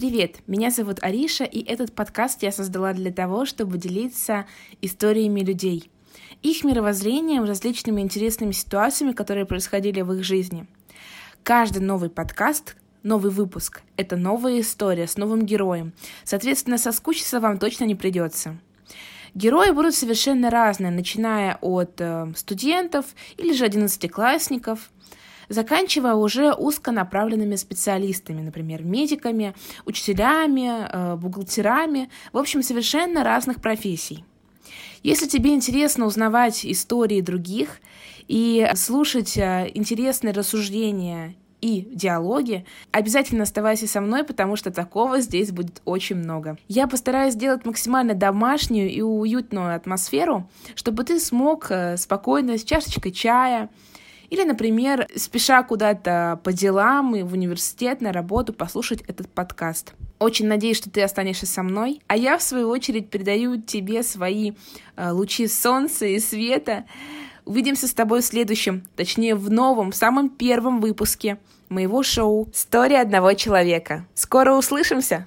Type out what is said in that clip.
Привет, меня зовут Ариша, и этот подкаст я создала для того, чтобы делиться историями людей, их мировоззрением, различными интересными ситуациями, которые происходили в их жизни. Каждый новый подкаст, новый выпуск — это новая история с новым героем. Соответственно, соскучиться вам точно не придется. Герои будут совершенно разные, начиная от э, студентов или же одиннадцатиклассников — заканчивая уже узконаправленными специалистами, например, медиками, учителями, э, бухгалтерами, в общем, совершенно разных профессий. Если тебе интересно узнавать истории других и слушать э, интересные рассуждения и диалоги, обязательно оставайся со мной, потому что такого здесь будет очень много. Я постараюсь сделать максимально домашнюю и уютную атмосферу, чтобы ты смог э, спокойно с чашечкой чая, или, например, спеша куда-то по делам и в университет, на работу, послушать этот подкаст. Очень надеюсь, что ты останешься со мной. А я, в свою очередь, передаю тебе свои э, лучи солнца и света. Увидимся с тобой в следующем, точнее, в новом, в самом первом выпуске моего шоу «История одного человека». Скоро услышимся!